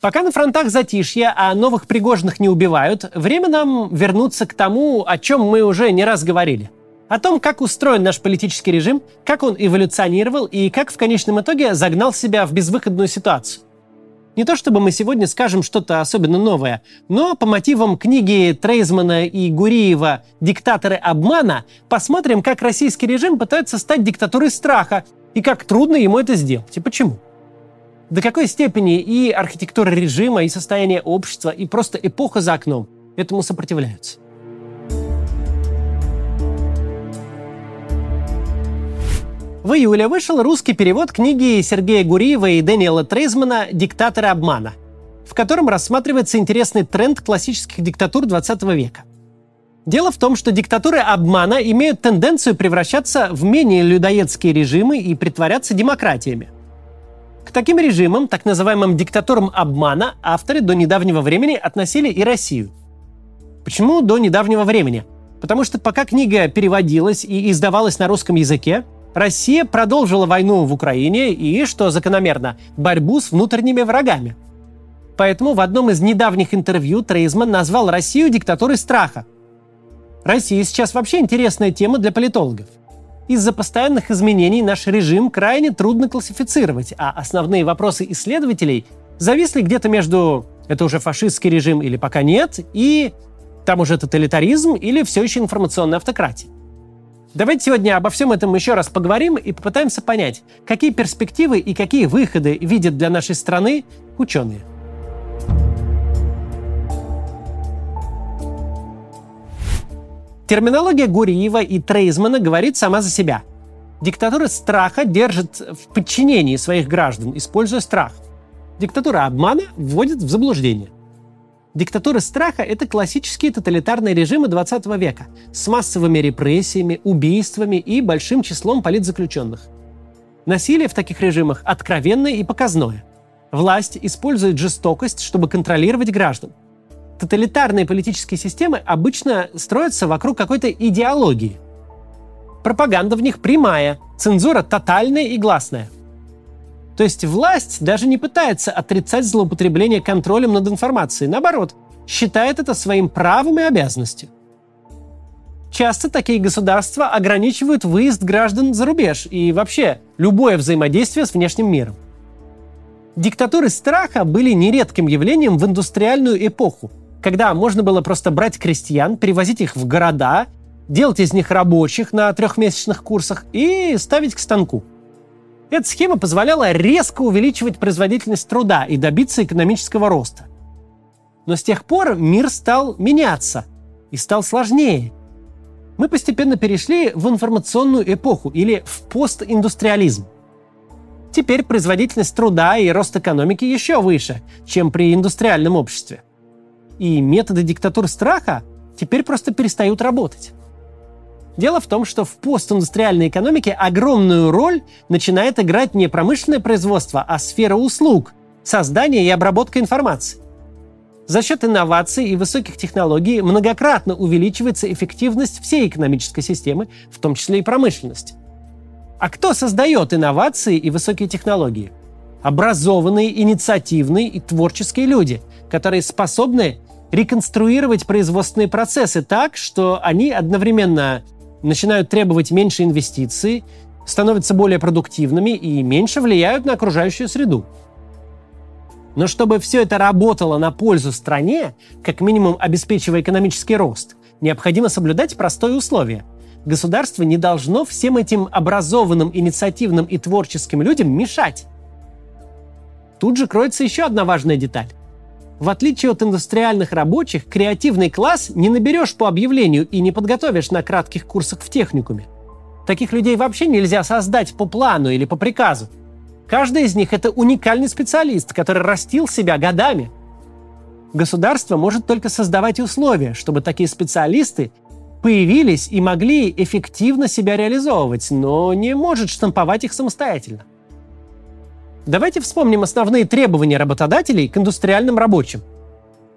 Пока на фронтах затишье, а новых пригожных не убивают, время нам вернуться к тому, о чем мы уже не раз говорили. О том, как устроен наш политический режим, как он эволюционировал и как в конечном итоге загнал себя в безвыходную ситуацию. Не то чтобы мы сегодня скажем что-то особенно новое, но по мотивам книги Трейзмана и Гуриева «Диктаторы обмана» посмотрим, как российский режим пытается стать диктатурой страха и как трудно ему это сделать и почему. До какой степени и архитектура режима, и состояние общества, и просто эпоха за окном этому сопротивляются. В июле вышел русский перевод книги Сергея Гуриева и Дэниела Трейзмана «Диктаторы обмана», в котором рассматривается интересный тренд классических диктатур 20 века. Дело в том, что диктатуры обмана имеют тенденцию превращаться в менее людоедские режимы и притворяться демократиями. К таким режимам, так называемым диктатурам обмана, авторы до недавнего времени относили и Россию. Почему до недавнего времени? Потому что пока книга переводилась и издавалась на русском языке, Россия продолжила войну в Украине и, что закономерно, борьбу с внутренними врагами. Поэтому в одном из недавних интервью Трейзман назвал Россию диктатурой страха. Россия сейчас вообще интересная тема для политологов. Из-за постоянных изменений наш режим крайне трудно классифицировать, а основные вопросы исследователей зависли где-то между «это уже фашистский режим или пока нет» и «там уже тоталитаризм или все еще информационная автократия». Давайте сегодня обо всем этом еще раз поговорим и попытаемся понять, какие перспективы и какие выходы видят для нашей страны ученые. Терминология Гуриева и Трейзмана говорит сама за себя. Диктатура страха держит в подчинении своих граждан, используя страх. Диктатура обмана вводит в заблуждение. Диктатура страха – это классические тоталитарные режимы 20 века с массовыми репрессиями, убийствами и большим числом политзаключенных. Насилие в таких режимах откровенное и показное. Власть использует жестокость, чтобы контролировать граждан. Тоталитарные политические системы обычно строятся вокруг какой-то идеологии. Пропаганда в них прямая, цензура тотальная и гласная – то есть власть даже не пытается отрицать злоупотребление контролем над информацией. Наоборот, считает это своим правом и обязанностью. Часто такие государства ограничивают выезд граждан за рубеж и вообще любое взаимодействие с внешним миром. Диктатуры страха были нередким явлением в индустриальную эпоху, когда можно было просто брать крестьян, перевозить их в города, делать из них рабочих на трехмесячных курсах и ставить к станку – эта схема позволяла резко увеличивать производительность труда и добиться экономического роста. Но с тех пор мир стал меняться и стал сложнее. Мы постепенно перешли в информационную эпоху или в постиндустриализм. Теперь производительность труда и рост экономики еще выше, чем при индустриальном обществе. И методы диктатуры страха теперь просто перестают работать. Дело в том, что в постиндустриальной экономике огромную роль начинает играть не промышленное производство, а сфера услуг, создание и обработка информации. За счет инноваций и высоких технологий многократно увеличивается эффективность всей экономической системы, в том числе и промышленности. А кто создает инновации и высокие технологии? Образованные, инициативные и творческие люди, которые способны реконструировать производственные процессы так, что они одновременно начинают требовать меньше инвестиций, становятся более продуктивными и меньше влияют на окружающую среду. Но чтобы все это работало на пользу стране, как минимум обеспечивая экономический рост, необходимо соблюдать простое условие. Государство не должно всем этим образованным, инициативным и творческим людям мешать. Тут же кроется еще одна важная деталь. В отличие от индустриальных рабочих, креативный класс не наберешь по объявлению и не подготовишь на кратких курсах в техникуме. Таких людей вообще нельзя создать по плану или по приказу. Каждый из них – это уникальный специалист, который растил себя годами. Государство может только создавать условия, чтобы такие специалисты появились и могли эффективно себя реализовывать, но не может штамповать их самостоятельно. Давайте вспомним основные требования работодателей к индустриальным рабочим.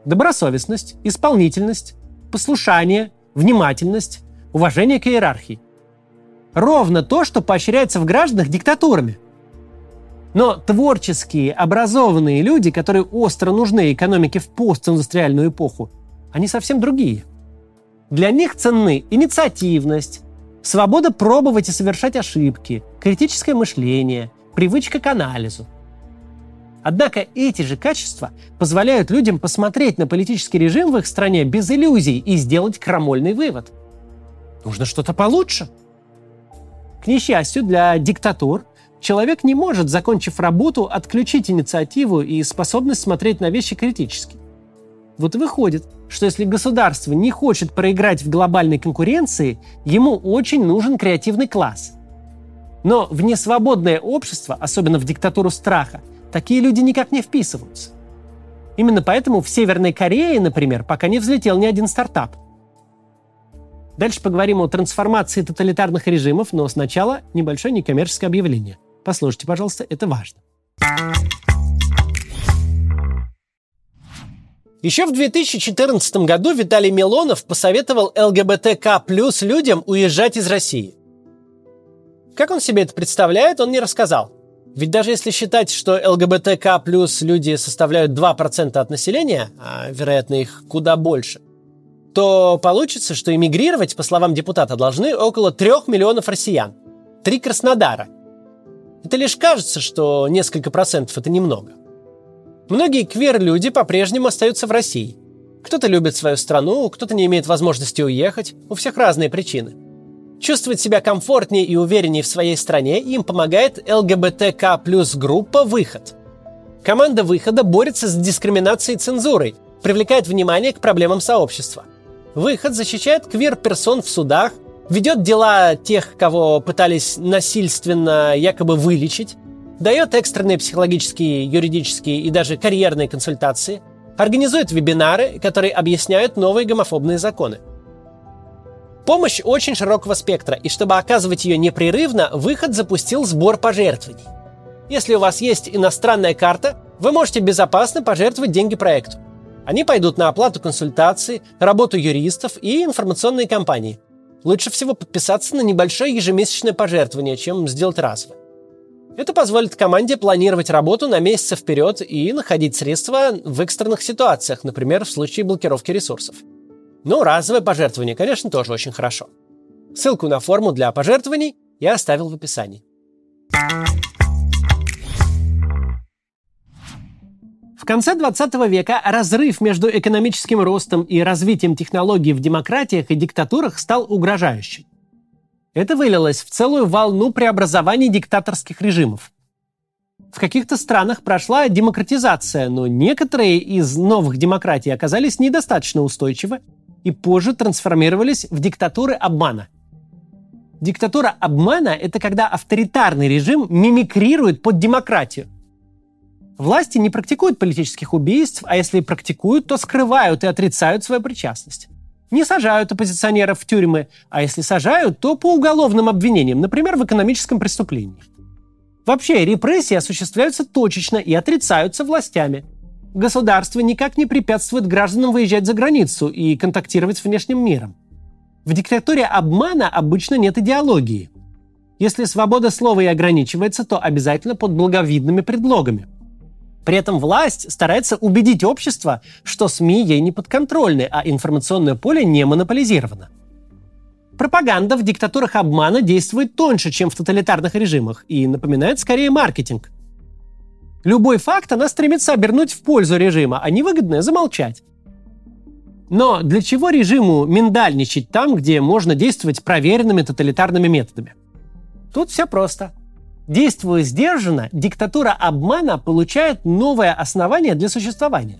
Добросовестность, исполнительность, послушание, внимательность, уважение к иерархии. Ровно то, что поощряется в гражданах диктатурами. Но творческие, образованные люди, которые остро нужны экономике в постиндустриальную эпоху, они совсем другие. Для них ценны инициативность, свобода пробовать и совершать ошибки, критическое мышление, привычка к анализу. Однако эти же качества позволяют людям посмотреть на политический режим в их стране без иллюзий и сделать крамольный вывод. Нужно что-то получше. К несчастью, для диктатур человек не может, закончив работу, отключить инициативу и способность смотреть на вещи критически. Вот выходит, что если государство не хочет проиграть в глобальной конкуренции, ему очень нужен креативный класс. Но в несвободное общество, особенно в диктатуру страха, такие люди никак не вписываются. Именно поэтому в Северной Корее, например, пока не взлетел ни один стартап. Дальше поговорим о трансформации тоталитарных режимов, но сначала небольшое некоммерческое объявление – Послушайте, пожалуйста, это важно. Еще в 2014 году Виталий Милонов посоветовал ЛГБТК плюс людям уезжать из России. Как он себе это представляет, он не рассказал. Ведь даже если считать, что ЛГБТК плюс люди составляют 2% от населения, а вероятно их куда больше, то получится, что эмигрировать, по словам депутата, должны около 3 миллионов россиян. Три Краснодара – это лишь кажется, что несколько процентов – это немного. Многие квер-люди по-прежнему остаются в России. Кто-то любит свою страну, кто-то не имеет возможности уехать, у всех разные причины. Чувствовать себя комфортнее и увереннее в своей стране им помогает ЛГБТК плюс группа «Выход». Команда «Выхода» борется с дискриминацией и цензурой, привлекает внимание к проблемам сообщества. «Выход» защищает квир-персон в судах, ведет дела тех, кого пытались насильственно якобы вылечить, дает экстренные психологические, юридические и даже карьерные консультации, организует вебинары, которые объясняют новые гомофобные законы. Помощь очень широкого спектра, и чтобы оказывать ее непрерывно, выход запустил сбор пожертвований. Если у вас есть иностранная карта, вы можете безопасно пожертвовать деньги проекту. Они пойдут на оплату консультаций, работу юристов и информационные кампании – Лучше всего подписаться на небольшое ежемесячное пожертвование, чем сделать разовое. Это позволит команде планировать работу на месяцы вперед и находить средства в экстренных ситуациях, например, в случае блокировки ресурсов. Но разовое пожертвование, конечно, тоже очень хорошо. Ссылку на форму для пожертвований я оставил в описании. В конце 20 века разрыв между экономическим ростом и развитием технологий в демократиях и диктатурах стал угрожающим. Это вылилось в целую волну преобразований диктаторских режимов. В каких-то странах прошла демократизация, но некоторые из новых демократий оказались недостаточно устойчивы и позже трансформировались в диктатуры обмана. Диктатура обмана – это когда авторитарный режим мимикрирует под демократию – Власти не практикуют политических убийств, а если и практикуют, то скрывают и отрицают свою причастность. Не сажают оппозиционеров в тюрьмы, а если сажают, то по уголовным обвинениям, например, в экономическом преступлении. Вообще, репрессии осуществляются точечно и отрицаются властями. Государство никак не препятствует гражданам выезжать за границу и контактировать с внешним миром. В диктатуре обмана обычно нет идеологии. Если свобода слова и ограничивается, то обязательно под благовидными предлогами – при этом власть старается убедить общество, что СМИ ей не подконтрольны, а информационное поле не монополизировано. Пропаганда в диктатурах обмана действует тоньше, чем в тоталитарных режимах, и напоминает скорее маркетинг. Любой факт она стремится обернуть в пользу режима, а невыгодное замолчать. Но для чего режиму миндальничать там, где можно действовать проверенными тоталитарными методами? Тут все просто – Действуя сдержанно, диктатура обмана получает новое основание для существования.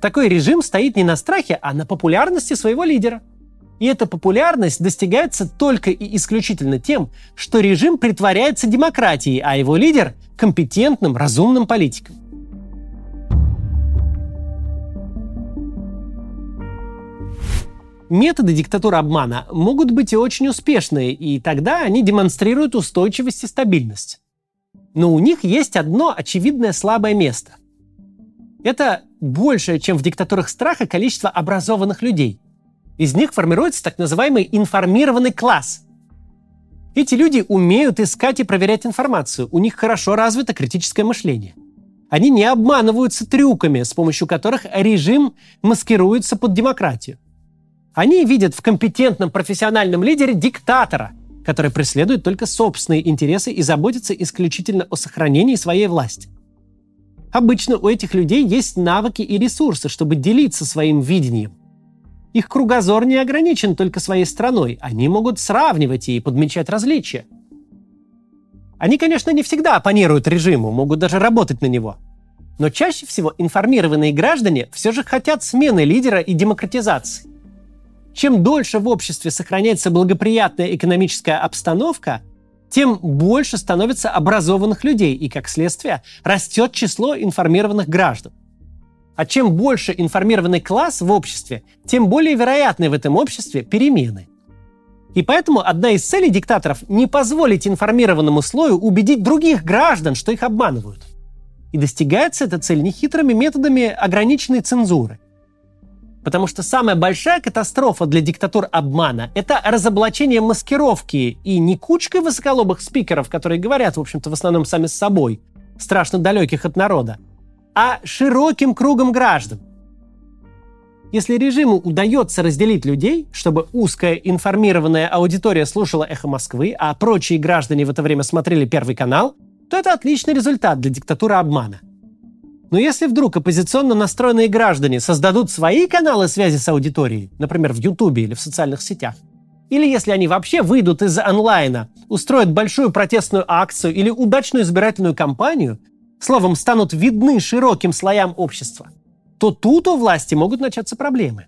Такой режим стоит не на страхе, а на популярности своего лидера. И эта популярность достигается только и исключительно тем, что режим притворяется демократией, а его лидер – компетентным, разумным политиком. Методы диктатуры обмана могут быть и очень успешные, и тогда они демонстрируют устойчивость и стабильность. Но у них есть одно очевидное слабое место. Это большее, чем в диктатурах страха, количество образованных людей. Из них формируется так называемый информированный класс. Эти люди умеют искать и проверять информацию. У них хорошо развито критическое мышление. Они не обманываются трюками, с помощью которых режим маскируется под демократию. Они видят в компетентном профессиональном лидере диктатора, который преследует только собственные интересы и заботится исключительно о сохранении своей власти. Обычно у этих людей есть навыки и ресурсы, чтобы делиться своим видением. Их кругозор не ограничен только своей страной. Они могут сравнивать и подмечать различия. Они, конечно, не всегда оппонируют режиму, могут даже работать на него. Но чаще всего информированные граждане все же хотят смены лидера и демократизации. Чем дольше в обществе сохраняется благоприятная экономическая обстановка, тем больше становится образованных людей, и, как следствие, растет число информированных граждан. А чем больше информированный класс в обществе, тем более вероятны в этом обществе перемены. И поэтому одна из целей диктаторов – не позволить информированному слою убедить других граждан, что их обманывают. И достигается эта цель нехитрыми методами ограниченной цензуры. Потому что самая большая катастрофа для диктатур обмана – это разоблачение маскировки и не кучкой высоколобых спикеров, которые говорят, в общем-то, в основном сами с собой, страшно далеких от народа, а широким кругом граждан. Если режиму удается разделить людей, чтобы узкая информированная аудитория слушала «Эхо Москвы», а прочие граждане в это время смотрели Первый канал, то это отличный результат для диктатуры обмана. Но если вдруг оппозиционно настроенные граждане создадут свои каналы связи с аудиторией, например, в Ютубе или в социальных сетях, или если они вообще выйдут из онлайна, устроят большую протестную акцию или удачную избирательную кампанию, словом, станут видны широким слоям общества, то тут у власти могут начаться проблемы.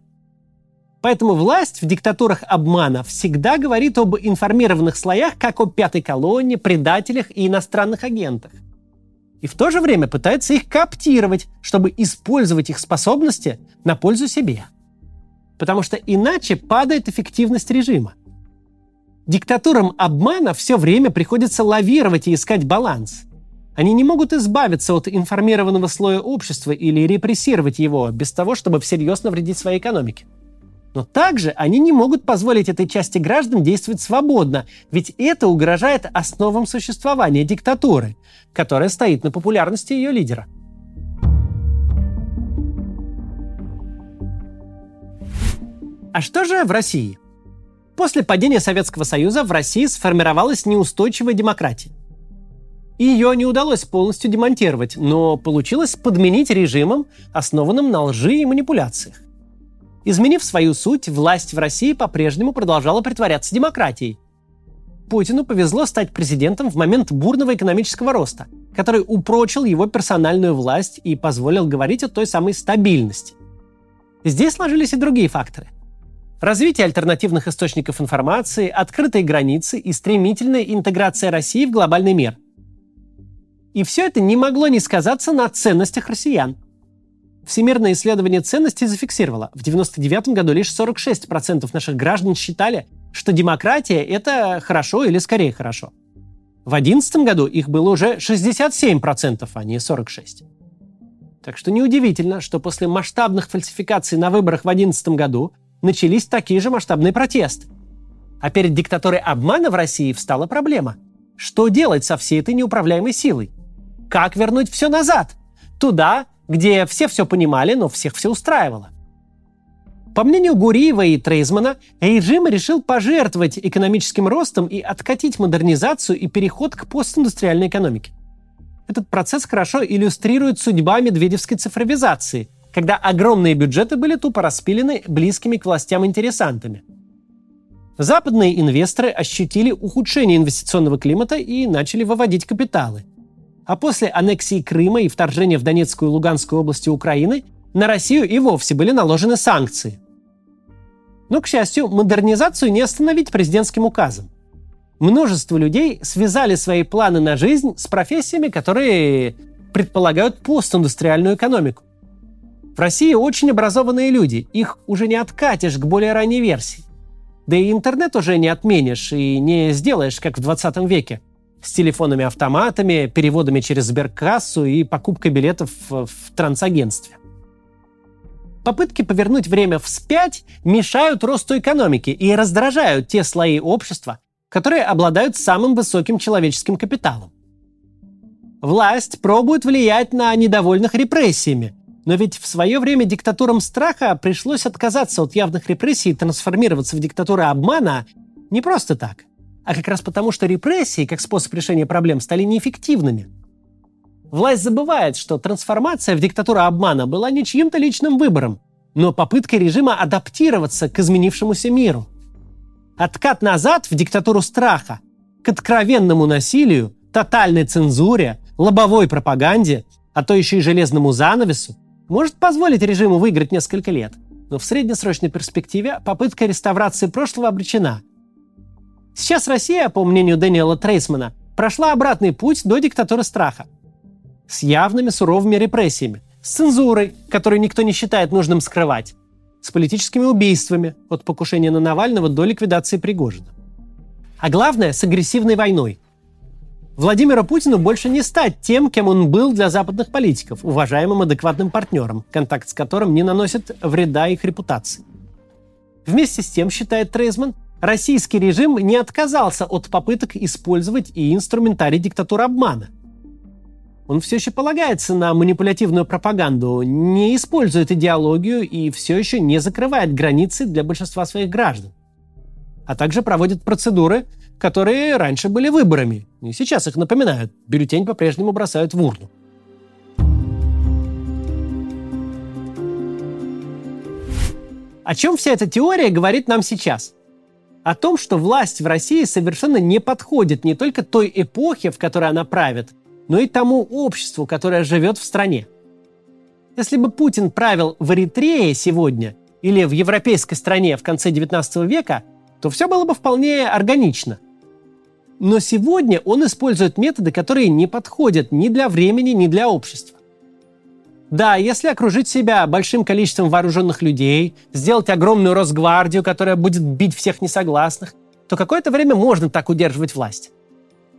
Поэтому власть в диктатурах обмана всегда говорит об информированных слоях как о пятой колонне, предателях и иностранных агентах. И в то же время пытается их кооптировать, чтобы использовать их способности на пользу себе. Потому что иначе падает эффективность режима. Диктатурам обмана все время приходится лавировать и искать баланс – они не могут избавиться от информированного слоя общества или репрессировать его без того, чтобы всерьез навредить своей экономике. Но также они не могут позволить этой части граждан действовать свободно, ведь это угрожает основам существования диктатуры, которая стоит на популярности ее лидера. А что же в России? После падения Советского Союза в России сформировалась неустойчивая демократия. Ее не удалось полностью демонтировать, но получилось подменить режимом, основанным на лжи и манипуляциях. Изменив свою суть, власть в России по-прежнему продолжала притворяться демократией. Путину повезло стать президентом в момент бурного экономического роста, который упрочил его персональную власть и позволил говорить о той самой стабильности. Здесь сложились и другие факторы. Развитие альтернативных источников информации, открытые границы и стремительная интеграция России в глобальный мир – и все это не могло не сказаться на ценностях россиян. Всемирное исследование ценностей зафиксировало, в 1999 году лишь 46% наших граждан считали, что демократия – это хорошо или скорее хорошо. В 2011 году их было уже 67%, а не 46%. Так что неудивительно, что после масштабных фальсификаций на выборах в 2011 году начались такие же масштабные протесты. А перед диктатурой обмана в России встала проблема. Что делать со всей этой неуправляемой силой? Как вернуть все назад? Туда, где все все понимали, но всех все устраивало. По мнению Гуриева и Трейзмана, режим решил пожертвовать экономическим ростом и откатить модернизацию и переход к постиндустриальной экономике. Этот процесс хорошо иллюстрирует судьба медведевской цифровизации, когда огромные бюджеты были тупо распилены близкими к властям интересантами. Западные инвесторы ощутили ухудшение инвестиционного климата и начали выводить капиталы – а после аннексии Крыма и вторжения в Донецкую и Луганскую области Украины на Россию и вовсе были наложены санкции. Но, к счастью, модернизацию не остановить президентским указом. Множество людей связали свои планы на жизнь с профессиями, которые предполагают постиндустриальную экономику. В России очень образованные люди, их уже не откатишь к более ранней версии. Да и интернет уже не отменишь и не сделаешь, как в 20 веке – с телефонами-автоматами, переводами через сберкассу и покупкой билетов в, трансагентстве. Попытки повернуть время вспять мешают росту экономики и раздражают те слои общества, которые обладают самым высоким человеческим капиталом. Власть пробует влиять на недовольных репрессиями, но ведь в свое время диктатурам страха пришлось отказаться от явных репрессий и трансформироваться в диктатуру обмана не просто так, а как раз потому, что репрессии, как способ решения проблем, стали неэффективными. Власть забывает, что трансформация в диктатуру обмана была не чьим-то личным выбором, но попыткой режима адаптироваться к изменившемуся миру. Откат назад в диктатуру страха, к откровенному насилию, тотальной цензуре, лобовой пропаганде, а то еще и железному занавесу, может позволить режиму выиграть несколько лет. Но в среднесрочной перспективе попытка реставрации прошлого обречена. Сейчас Россия, по мнению Дэниела Трейсмана, прошла обратный путь до диктатуры страха. С явными суровыми репрессиями, с цензурой, которую никто не считает нужным скрывать, с политическими убийствами, от покушения на Навального до ликвидации Пригожина. А главное, с агрессивной войной, Владимиру Путину больше не стать тем, кем он был для западных политиков, уважаемым адекватным партнером, контакт с которым не наносит вреда их репутации. Вместе с тем, считает Трейзман, российский режим не отказался от попыток использовать и инструментарий диктатуры обмана. Он все еще полагается на манипулятивную пропаганду, не использует идеологию и все еще не закрывает границы для большинства своих граждан. А также проводит процедуры, которые раньше были выборами. И сейчас их напоминают. Бюллетень по-прежнему бросают в урну. О чем вся эта теория говорит нам сейчас? О том, что власть в России совершенно не подходит не только той эпохе, в которой она правит, но и тому обществу, которое живет в стране. Если бы Путин правил в Эритрее сегодня или в европейской стране в конце XIX века, то все было бы вполне органично. Но сегодня он использует методы, которые не подходят ни для времени, ни для общества. Да, если окружить себя большим количеством вооруженных людей, сделать огромную Росгвардию, которая будет бить всех несогласных, то какое-то время можно так удерживать власть.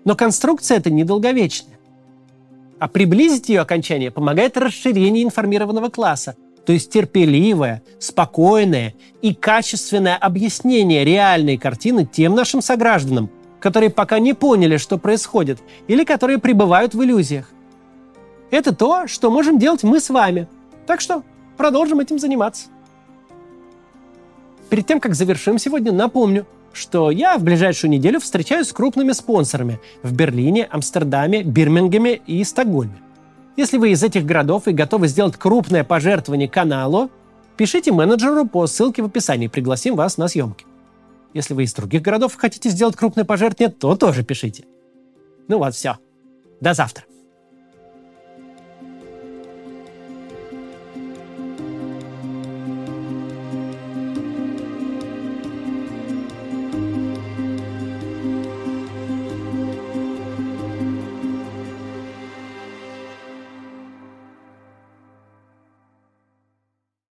Но конструкция это недолговечная. А приблизить ее окончание помогает расширение информированного класса, то есть терпеливое, спокойное и качественное объяснение реальной картины тем нашим согражданам, которые пока не поняли, что происходит, или которые пребывают в иллюзиях. Это то, что можем делать мы с вами. Так что продолжим этим заниматься. Перед тем, как завершим сегодня, напомню, что я в ближайшую неделю встречаюсь с крупными спонсорами в Берлине, Амстердаме, Бирмингеме и Стокгольме. Если вы из этих городов и готовы сделать крупное пожертвование каналу, пишите менеджеру по ссылке в описании, пригласим вас на съемки. Если вы из других городов хотите сделать крупное пожертвование, то тоже пишите. Ну вот, все. До завтра.